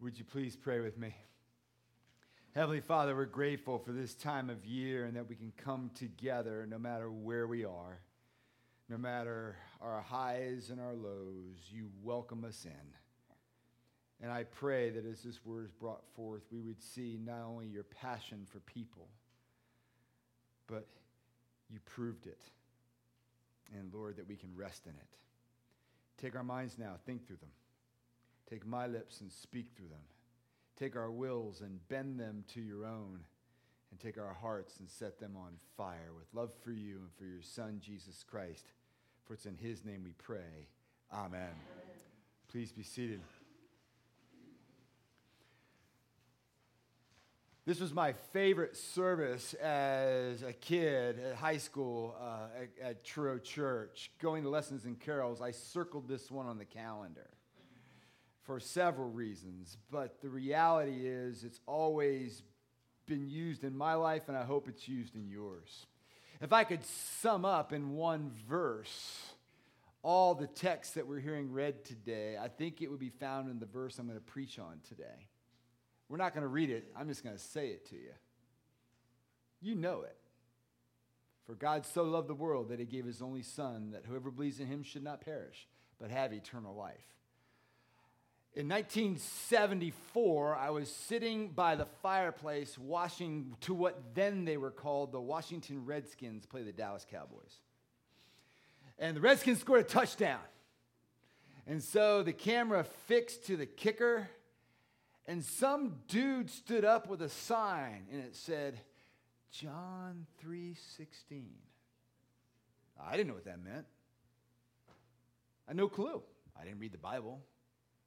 Would you please pray with me? Heavenly Father, we're grateful for this time of year and that we can come together no matter where we are, no matter our highs and our lows. You welcome us in. And I pray that as this word is brought forth, we would see not only your passion for people, but you proved it. And Lord, that we can rest in it. Take our minds now, think through them. Take my lips and speak through them. Take our wills and bend them to your own. And take our hearts and set them on fire with love for you and for your Son, Jesus Christ. For it's in his name we pray. Amen. Please be seated. This was my favorite service as a kid at high school uh, at, at Truro Church. Going to lessons and carols, I circled this one on the calendar for several reasons, but the reality is it's always been used in my life, and I hope it's used in yours. If I could sum up in one verse all the texts that we're hearing read today, I think it would be found in the verse I'm going to preach on today. We're not going to read it, I'm just going to say it to you. You know it. For God so loved the world that he gave his only Son, that whoever believes in him should not perish, but have eternal life. In 1974, I was sitting by the fireplace watching to what then they were called the Washington Redskins play the Dallas Cowboys. And the Redskins scored a touchdown. And so the camera fixed to the kicker and some dude stood up with a sign and it said John 3:16. I didn't know what that meant. I had no clue. I didn't read the Bible.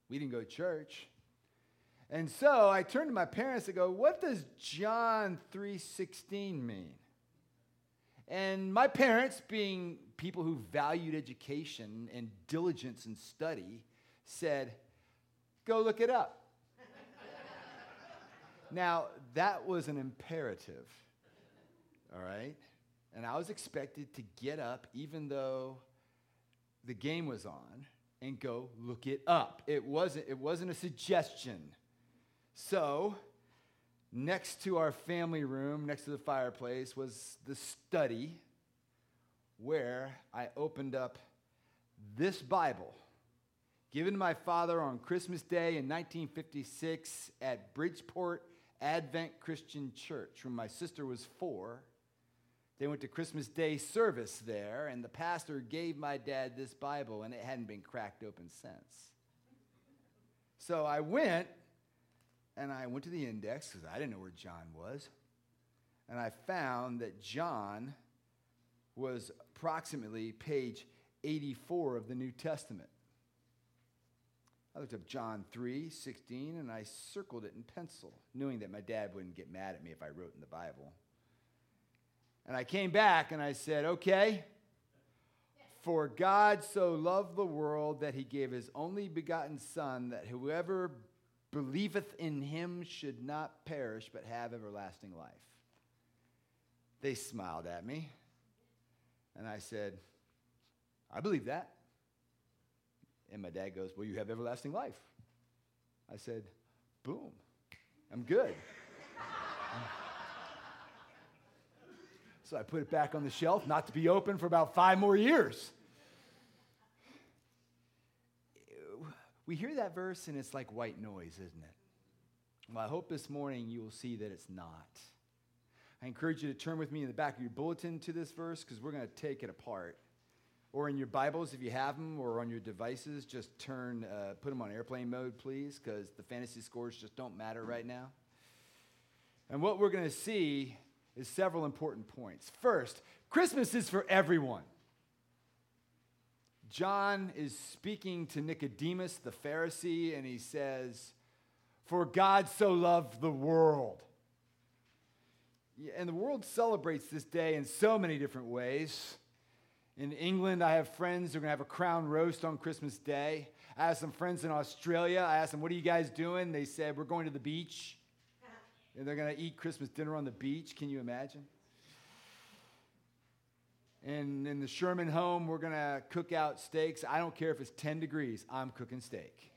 We didn't go to church. And so I turned to my parents and go, "What does John 3:16 mean?" And my parents, being people who valued education and diligence and study, said, "Go look it up." Now, that was an imperative, all right? And I was expected to get up, even though the game was on, and go look it up. It wasn't, it wasn't a suggestion. So, next to our family room, next to the fireplace, was the study where I opened up this Bible given to my father on Christmas Day in 1956 at Bridgeport, Advent Christian Church when my sister was four. They went to Christmas Day service there, and the pastor gave my dad this Bible, and it hadn't been cracked open since. So I went, and I went to the index because I didn't know where John was. And I found that John was approximately page 84 of the New Testament. I looked up John 3 16 and I circled it in pencil, knowing that my dad wouldn't get mad at me if I wrote in the Bible. And I came back and I said, okay, for God so loved the world that he gave his only begotten Son, that whoever believeth in him should not perish but have everlasting life. They smiled at me. And I said, I believe that. And my dad goes, Well, you have everlasting life. I said, Boom, I'm good. So I put it back on the shelf, not to be open for about five more years. We hear that verse and it's like white noise, isn't it? Well, I hope this morning you will see that it's not. I encourage you to turn with me in the back of your bulletin to this verse because we're going to take it apart or in your Bibles if you have them, or on your devices, just turn, uh, put them on airplane mode, please, because the fantasy scores just don't matter right now. And what we're going to see is several important points. First, Christmas is for everyone. John is speaking to Nicodemus, the Pharisee, and he says, For God so loved the world. And the world celebrates this day in so many different ways. In England, I have friends who are going to have a crown roast on Christmas Day. I have some friends in Australia. I asked them, What are you guys doing? They said, We're going to the beach. And they're going to eat Christmas dinner on the beach. Can you imagine? And in the Sherman home, we're going to cook out steaks. I don't care if it's 10 degrees, I'm cooking steak.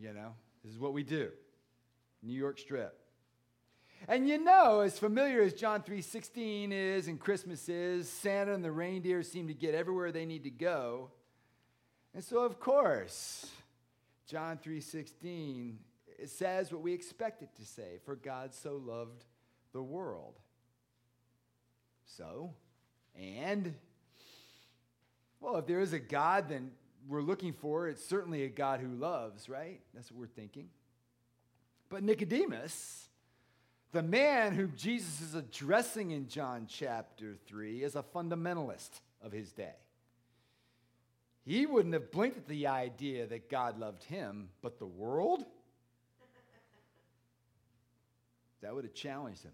You know, this is what we do. New York Strip. And you know, as familiar as John 3:16 is and Christmas is, Santa and the reindeer seem to get everywhere they need to go. And so of course, John 3:16 it says what we expect it to say, for God so loved the world. So, and well, if there is a God, then we're looking for, it's certainly a God who loves, right? That's what we're thinking. But Nicodemus, the man whom Jesus is addressing in John chapter 3, is a fundamentalist of his day. He wouldn't have blinked at the idea that God loved him, but the world? That would have challenged him.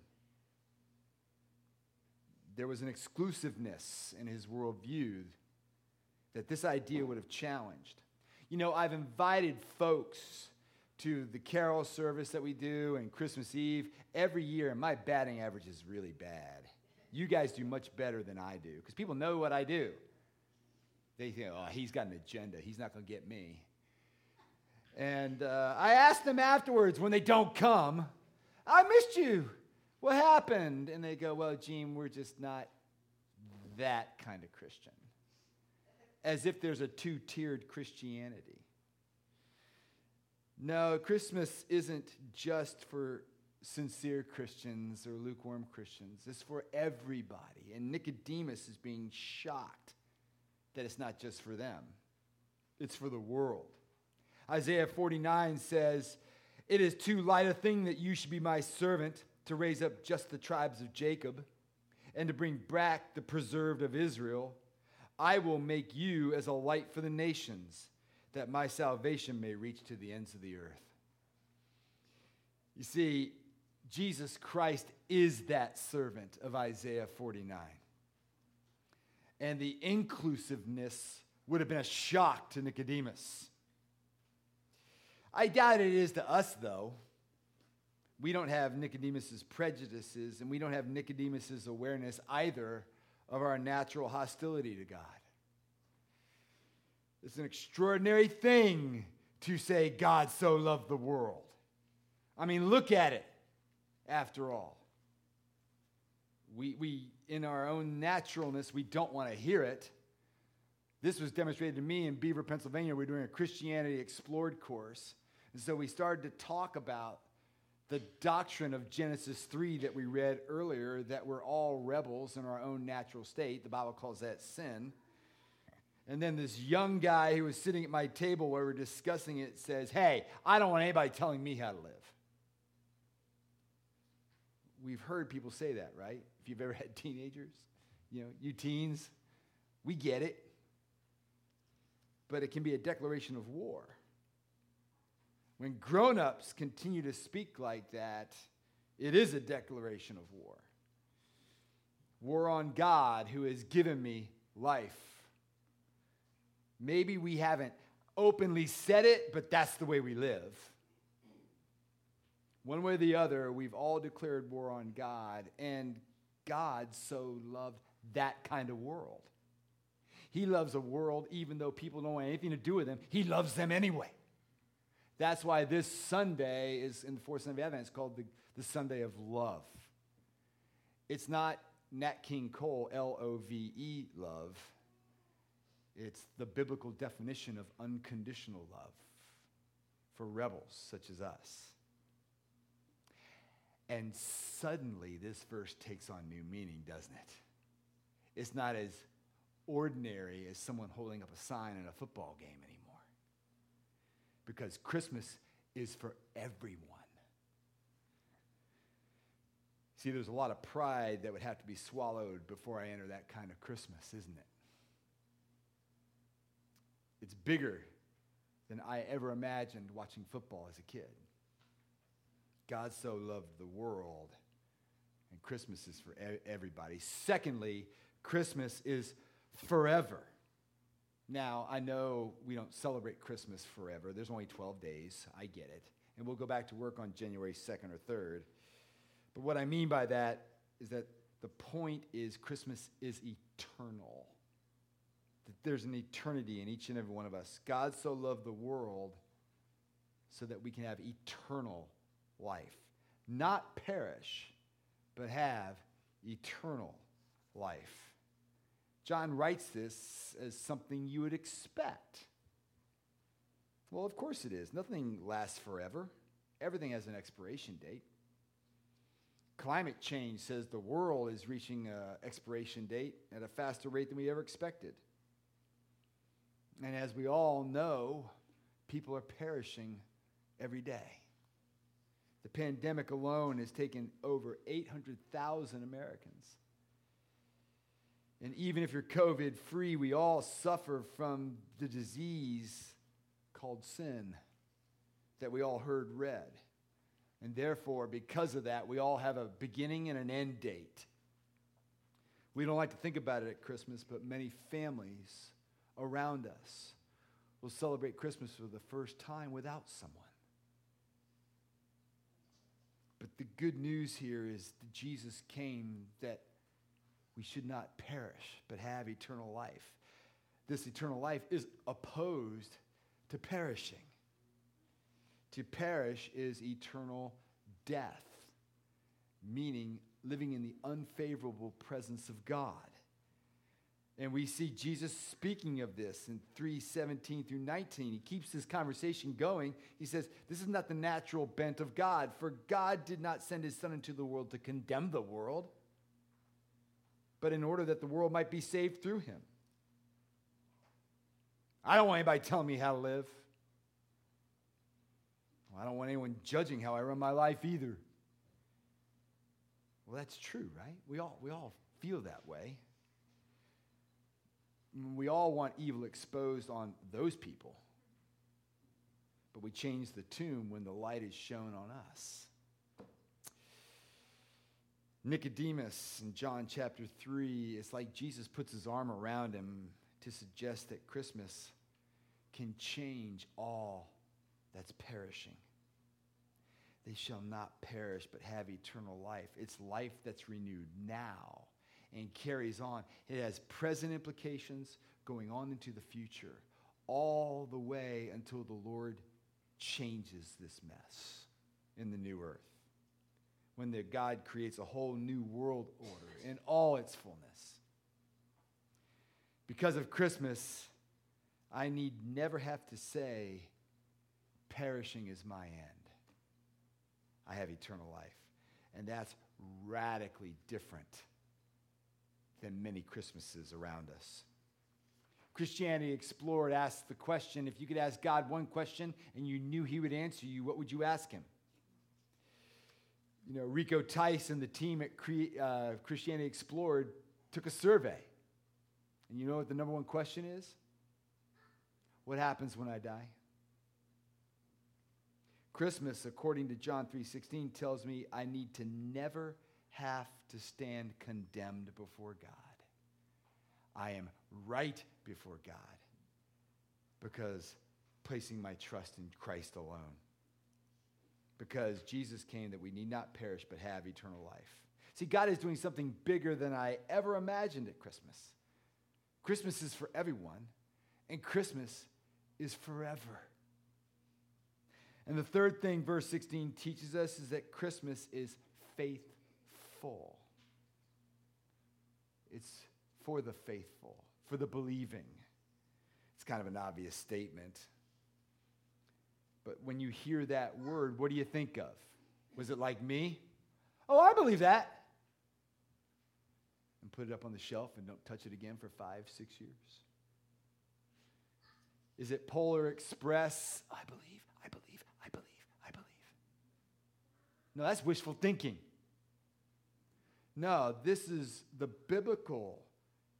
There was an exclusiveness in his worldview that this idea would have challenged. You know, I've invited folks to the carol service that we do and Christmas Eve every year, and my batting average is really bad. You guys do much better than I do because people know what I do. They think, oh, he's got an agenda. He's not going to get me. And uh, I ask them afterwards when they don't come, I missed you. What happened? And they go, well, Gene, we're just not that kind of Christian as if there's a two tiered Christianity. No, Christmas isn't just for sincere Christians or lukewarm Christians, it's for everybody. And Nicodemus is being shocked that it's not just for them, it's for the world. Isaiah 49 says, It is too light a thing that you should be my servant to raise up just the tribes of Jacob and to bring back the preserved of Israel. I will make you as a light for the nations, that my salvation may reach to the ends of the earth. You see, Jesus Christ is that servant of Isaiah 49. And the inclusiveness would have been a shock to Nicodemus. I doubt it is to us, though. We don't have Nicodemus's prejudices, and we don't have Nicodemus's awareness either of our natural hostility to God. It's an extraordinary thing to say God so loved the world. I mean, look at it, after all. We, we, in our own naturalness, we don't want to hear it. This was demonstrated to me in Beaver, Pennsylvania. We're doing a Christianity Explored course. And so we started to talk about the doctrine of Genesis 3 that we read earlier that we're all rebels in our own natural state. The Bible calls that sin. And then this young guy who was sitting at my table where we're discussing it says, Hey, I don't want anybody telling me how to live. We've heard people say that, right? If you've ever had teenagers, you know, you teens, we get it. But it can be a declaration of war. When grown ups continue to speak like that, it is a declaration of war. War on God who has given me life. Maybe we haven't openly said it, but that's the way we live. One way or the other, we've all declared war on God, and God so loved that kind of world. He loves a world, even though people don't want anything to do with him, he loves them anyway. That's why this Sunday is in the fourth Sunday of Advent. It's called the, the Sunday of Love. It's not Nat King Cole, L O V E, love. It's the biblical definition of unconditional love for rebels such as us. And suddenly, this verse takes on new meaning, doesn't it? It's not as ordinary as someone holding up a sign in a football game anymore because Christmas is for everyone. See, there's a lot of pride that would have to be swallowed before I enter that kind of Christmas, isn't it? It's bigger than I ever imagined watching football as a kid. God so loved the world, and Christmas is for everybody. Secondly, Christmas is forever. Now, I know we don't celebrate Christmas forever. There's only 12 days. I get it. And we'll go back to work on January 2nd or 3rd. But what I mean by that is that the point is Christmas is eternal. That there's an eternity in each and every one of us. God so loved the world so that we can have eternal life. Not perish, but have eternal life. John writes this as something you would expect. Well, of course it is. Nothing lasts forever, everything has an expiration date. Climate change says the world is reaching an expiration date at a faster rate than we ever expected. And as we all know, people are perishing every day. The pandemic alone has taken over 800,000 Americans. And even if you're COVID free, we all suffer from the disease called sin that we all heard read. And therefore, because of that, we all have a beginning and an end date. We don't like to think about it at Christmas, but many families around us will celebrate Christmas for the first time without someone. But the good news here is that Jesus came that we should not perish, but have eternal life. This eternal life is opposed to perishing. To perish is eternal death, meaning living in the unfavorable presence of God. And we see Jesus speaking of this in 317 through 19. He keeps this conversation going. He says, This is not the natural bent of God, for God did not send his Son into the world to condemn the world, but in order that the world might be saved through him. I don't want anybody telling me how to live. I don't want anyone judging how I run my life either. Well, that's true, right? We all, we all feel that way. We all want evil exposed on those people. But we change the tune when the light is shown on us. Nicodemus in John chapter 3, it's like Jesus puts his arm around him to suggest that Christmas can change all that's perishing. They shall not perish but have eternal life. It's life that's renewed now and carries on. It has present implications going on into the future, all the way until the Lord changes this mess in the new earth. When the God creates a whole new world order in all its fullness. Because of Christmas, I need never have to say, perishing is my end. I have eternal life. And that's radically different than many Christmases around us. Christianity Explored asks the question if you could ask God one question and you knew He would answer you, what would you ask Him? You know, Rico Tice and the team at uh, Christianity Explored took a survey. And you know what the number one question is? What happens when I die? Christmas, according to John 3:16, tells me I need to never have to stand condemned before God. I am right before God because placing my trust in Christ alone. Because Jesus came that we need not perish but have eternal life. See, God is doing something bigger than I ever imagined at Christmas. Christmas is for everyone, and Christmas is forever. And the third thing verse 16 teaches us is that Christmas is faithful. It's for the faithful, for the believing. It's kind of an obvious statement. But when you hear that word, what do you think of? Was it like me? Oh, I believe that. And put it up on the shelf and don't touch it again for five, six years. Is it Polar Express? I believe. I believe, I believe, I believe. No, that's wishful thinking. No, this is the biblical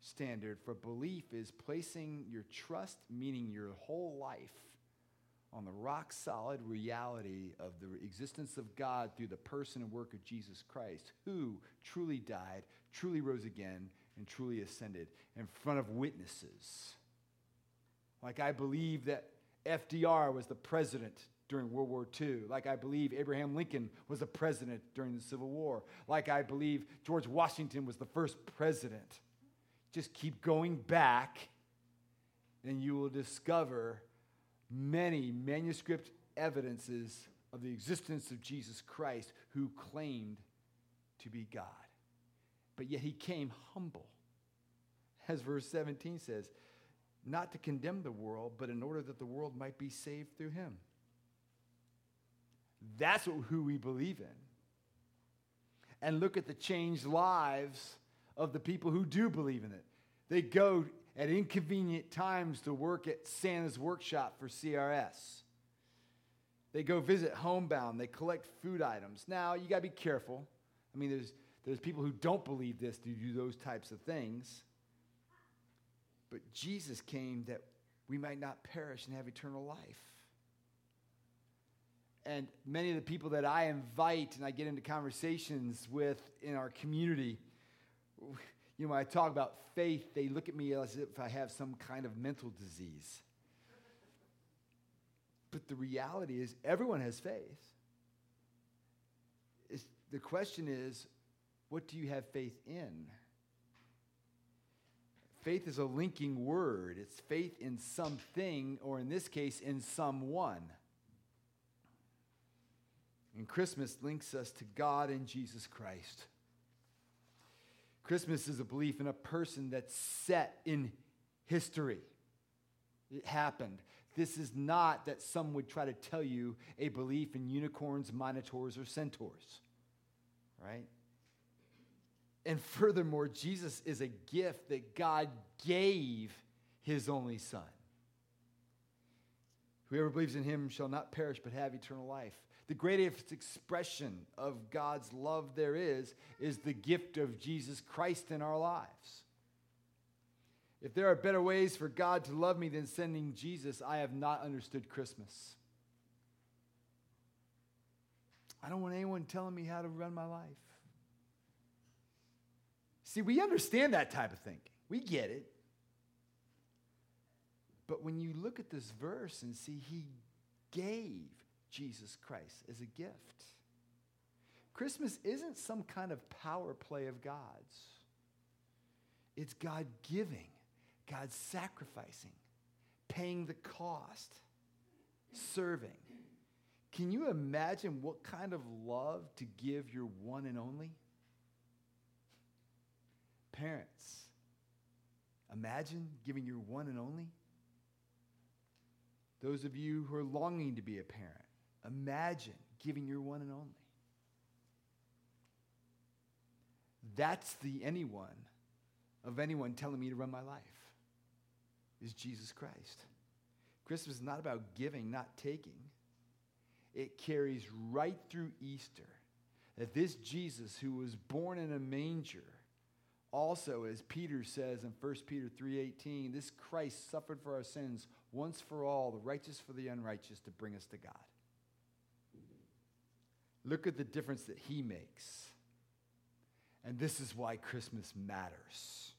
standard for belief is placing your trust, meaning your whole life, on the rock solid reality of the existence of God through the person and work of Jesus Christ, who truly died, truly rose again, and truly ascended in front of witnesses. Like I believe that FDR was the president during World War II, like I believe Abraham Lincoln was a president during the Civil War, like I believe George Washington was the first president. Just keep going back, and you will discover many manuscript evidences of the existence of Jesus Christ who claimed to be God. But yet he came humble. As verse 17 says, not to condemn the world, but in order that the world might be saved through him. That's who we believe in. And look at the changed lives of the people who do believe in it. They go at inconvenient times to work at Santa's workshop for CRS. They go visit homebound. They collect food items. Now, you got to be careful. I mean, there's, there's people who don't believe this to do those types of things. But Jesus came that we might not perish and have eternal life. And many of the people that I invite and I get into conversations with in our community, you know, when I talk about faith, they look at me as if I have some kind of mental disease. But the reality is, everyone has faith. It's, the question is, what do you have faith in? Faith is a linking word. It's faith in something, or in this case, in someone. And Christmas links us to God and Jesus Christ. Christmas is a belief in a person that's set in history. It happened. This is not that some would try to tell you a belief in unicorns, minotaurs, or centaurs, right? And furthermore, Jesus is a gift that God gave his only Son. Whoever believes in him shall not perish but have eternal life. The greatest expression of God's love there is, is the gift of Jesus Christ in our lives. If there are better ways for God to love me than sending Jesus, I have not understood Christmas. I don't want anyone telling me how to run my life. See, we understand that type of thinking, we get it. But when you look at this verse and see, he gave Jesus Christ as a gift. Christmas isn't some kind of power play of God's, it's God giving, God sacrificing, paying the cost, serving. Can you imagine what kind of love to give your one and only? Parents, imagine giving your one and only. Those of you who are longing to be a parent, imagine giving your one and only. That's the anyone of anyone telling me to run my life is Jesus Christ. Christmas is not about giving, not taking. It carries right through Easter that this Jesus who was born in a manger also as peter says in 1 peter 3.18 this christ suffered for our sins once for all the righteous for the unrighteous to bring us to god look at the difference that he makes. And this is why christmas matters.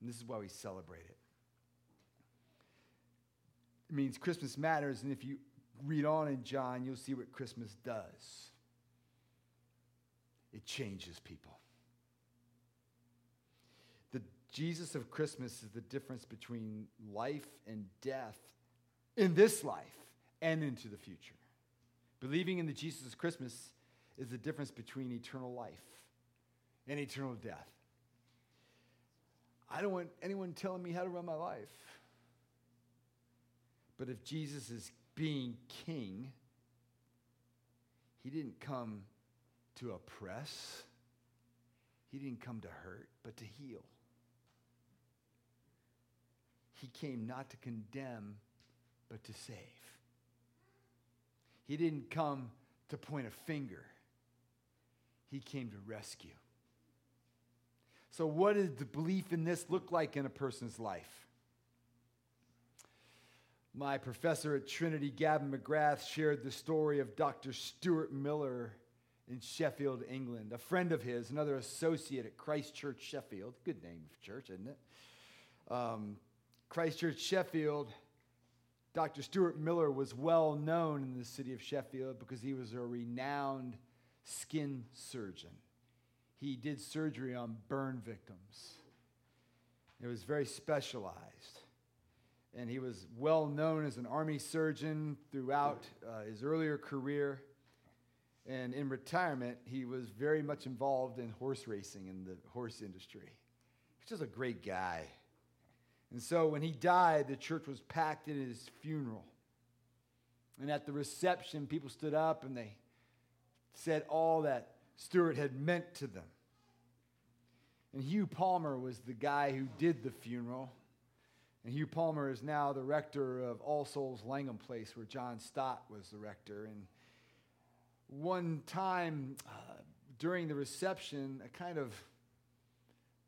And this is why we celebrate it. It means christmas matters and if you read on in john you'll see what christmas does. It changes people. The Jesus of Christmas is the difference between life and death in this life and into the future. Believing in the Jesus of Christmas is the difference between eternal life and eternal death. I don't want anyone telling me how to run my life. But if Jesus is being king, he didn't come to oppress, he didn't come to hurt, but to heal. He came not to condemn, but to save. He didn't come to point a finger, He came to rescue. So, what does the belief in this look like in a person's life? My professor at Trinity, Gavin McGrath, shared the story of Dr. Stuart Miller in Sheffield, England. A friend of his, another associate at Christ Church Sheffield, good name of church, isn't it? Um, Christchurch, Sheffield, Dr. Stuart Miller was well known in the city of Sheffield because he was a renowned skin surgeon. He did surgery on burn victims. It was very specialized. and he was well known as an army surgeon throughout uh, his earlier career. And in retirement, he was very much involved in horse racing in the horse industry. He's just a great guy. And so when he died, the church was packed in his funeral. And at the reception, people stood up and they said all that Stuart had meant to them. And Hugh Palmer was the guy who did the funeral. And Hugh Palmer is now the rector of All Souls Langham Place, where John Stott was the rector. And one time uh, during the reception, a kind of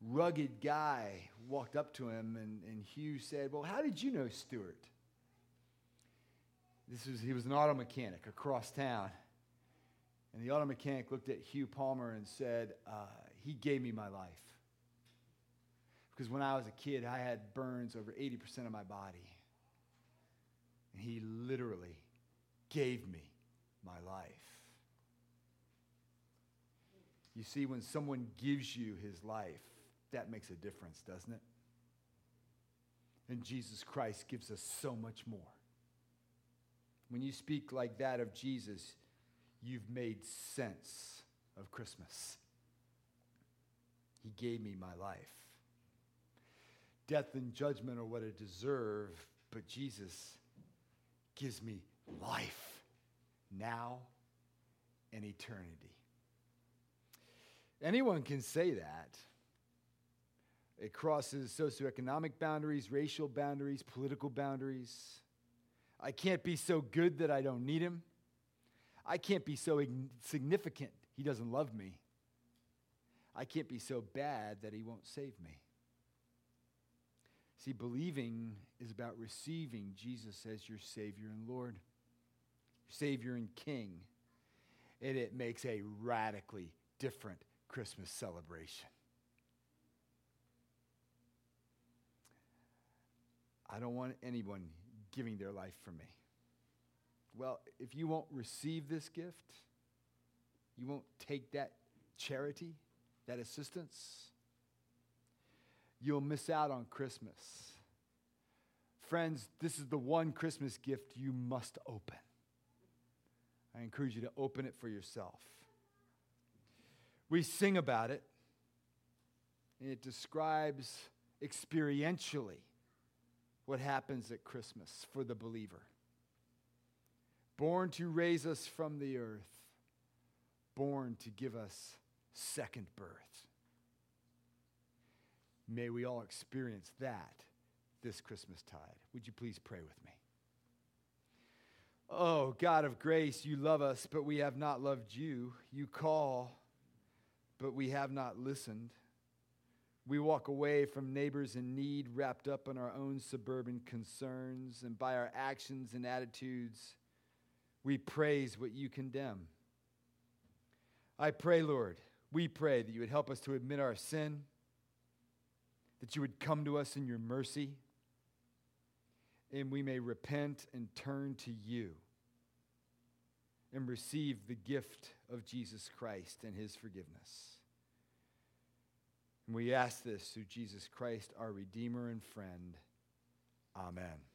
rugged guy walked up to him, and, and Hugh said, Well, how did you know Stuart? This was, he was an auto mechanic across town. And the auto mechanic looked at Hugh Palmer and said, uh, He gave me my life. Because when I was a kid, I had burns over 80% of my body. And he literally gave me my life. You see, when someone gives you his life, that makes a difference, doesn't it? And Jesus Christ gives us so much more. When you speak like that of Jesus, you've made sense of Christmas. He gave me my life. Death and judgment are what I deserve, but Jesus gives me life now and eternity. Anyone can say that. It crosses socioeconomic boundaries, racial boundaries, political boundaries. I can't be so good that I don't need him. I can't be so significant he doesn't love me. I can't be so bad that he won't save me. See, believing is about receiving Jesus as your Savior and Lord, Savior and King. And it makes a radically different Christmas celebration. I don't want anyone giving their life for me. Well, if you won't receive this gift, you won't take that charity, that assistance, you'll miss out on Christmas. Friends, this is the one Christmas gift you must open. I encourage you to open it for yourself. We sing about it, and it describes experientially what happens at Christmas for the believer. Born to raise us from the earth, born to give us second birth. May we all experience that this Christmas tide. Would you please pray with me? Oh, God of grace, you love us, but we have not loved you. You call, but we have not listened. We walk away from neighbors in need, wrapped up in our own suburban concerns, and by our actions and attitudes, we praise what you condemn. I pray, Lord, we pray that you would help us to admit our sin, that you would come to us in your mercy, and we may repent and turn to you and receive the gift of Jesus Christ and his forgiveness. And we ask this through Jesus Christ, our Redeemer and friend. Amen.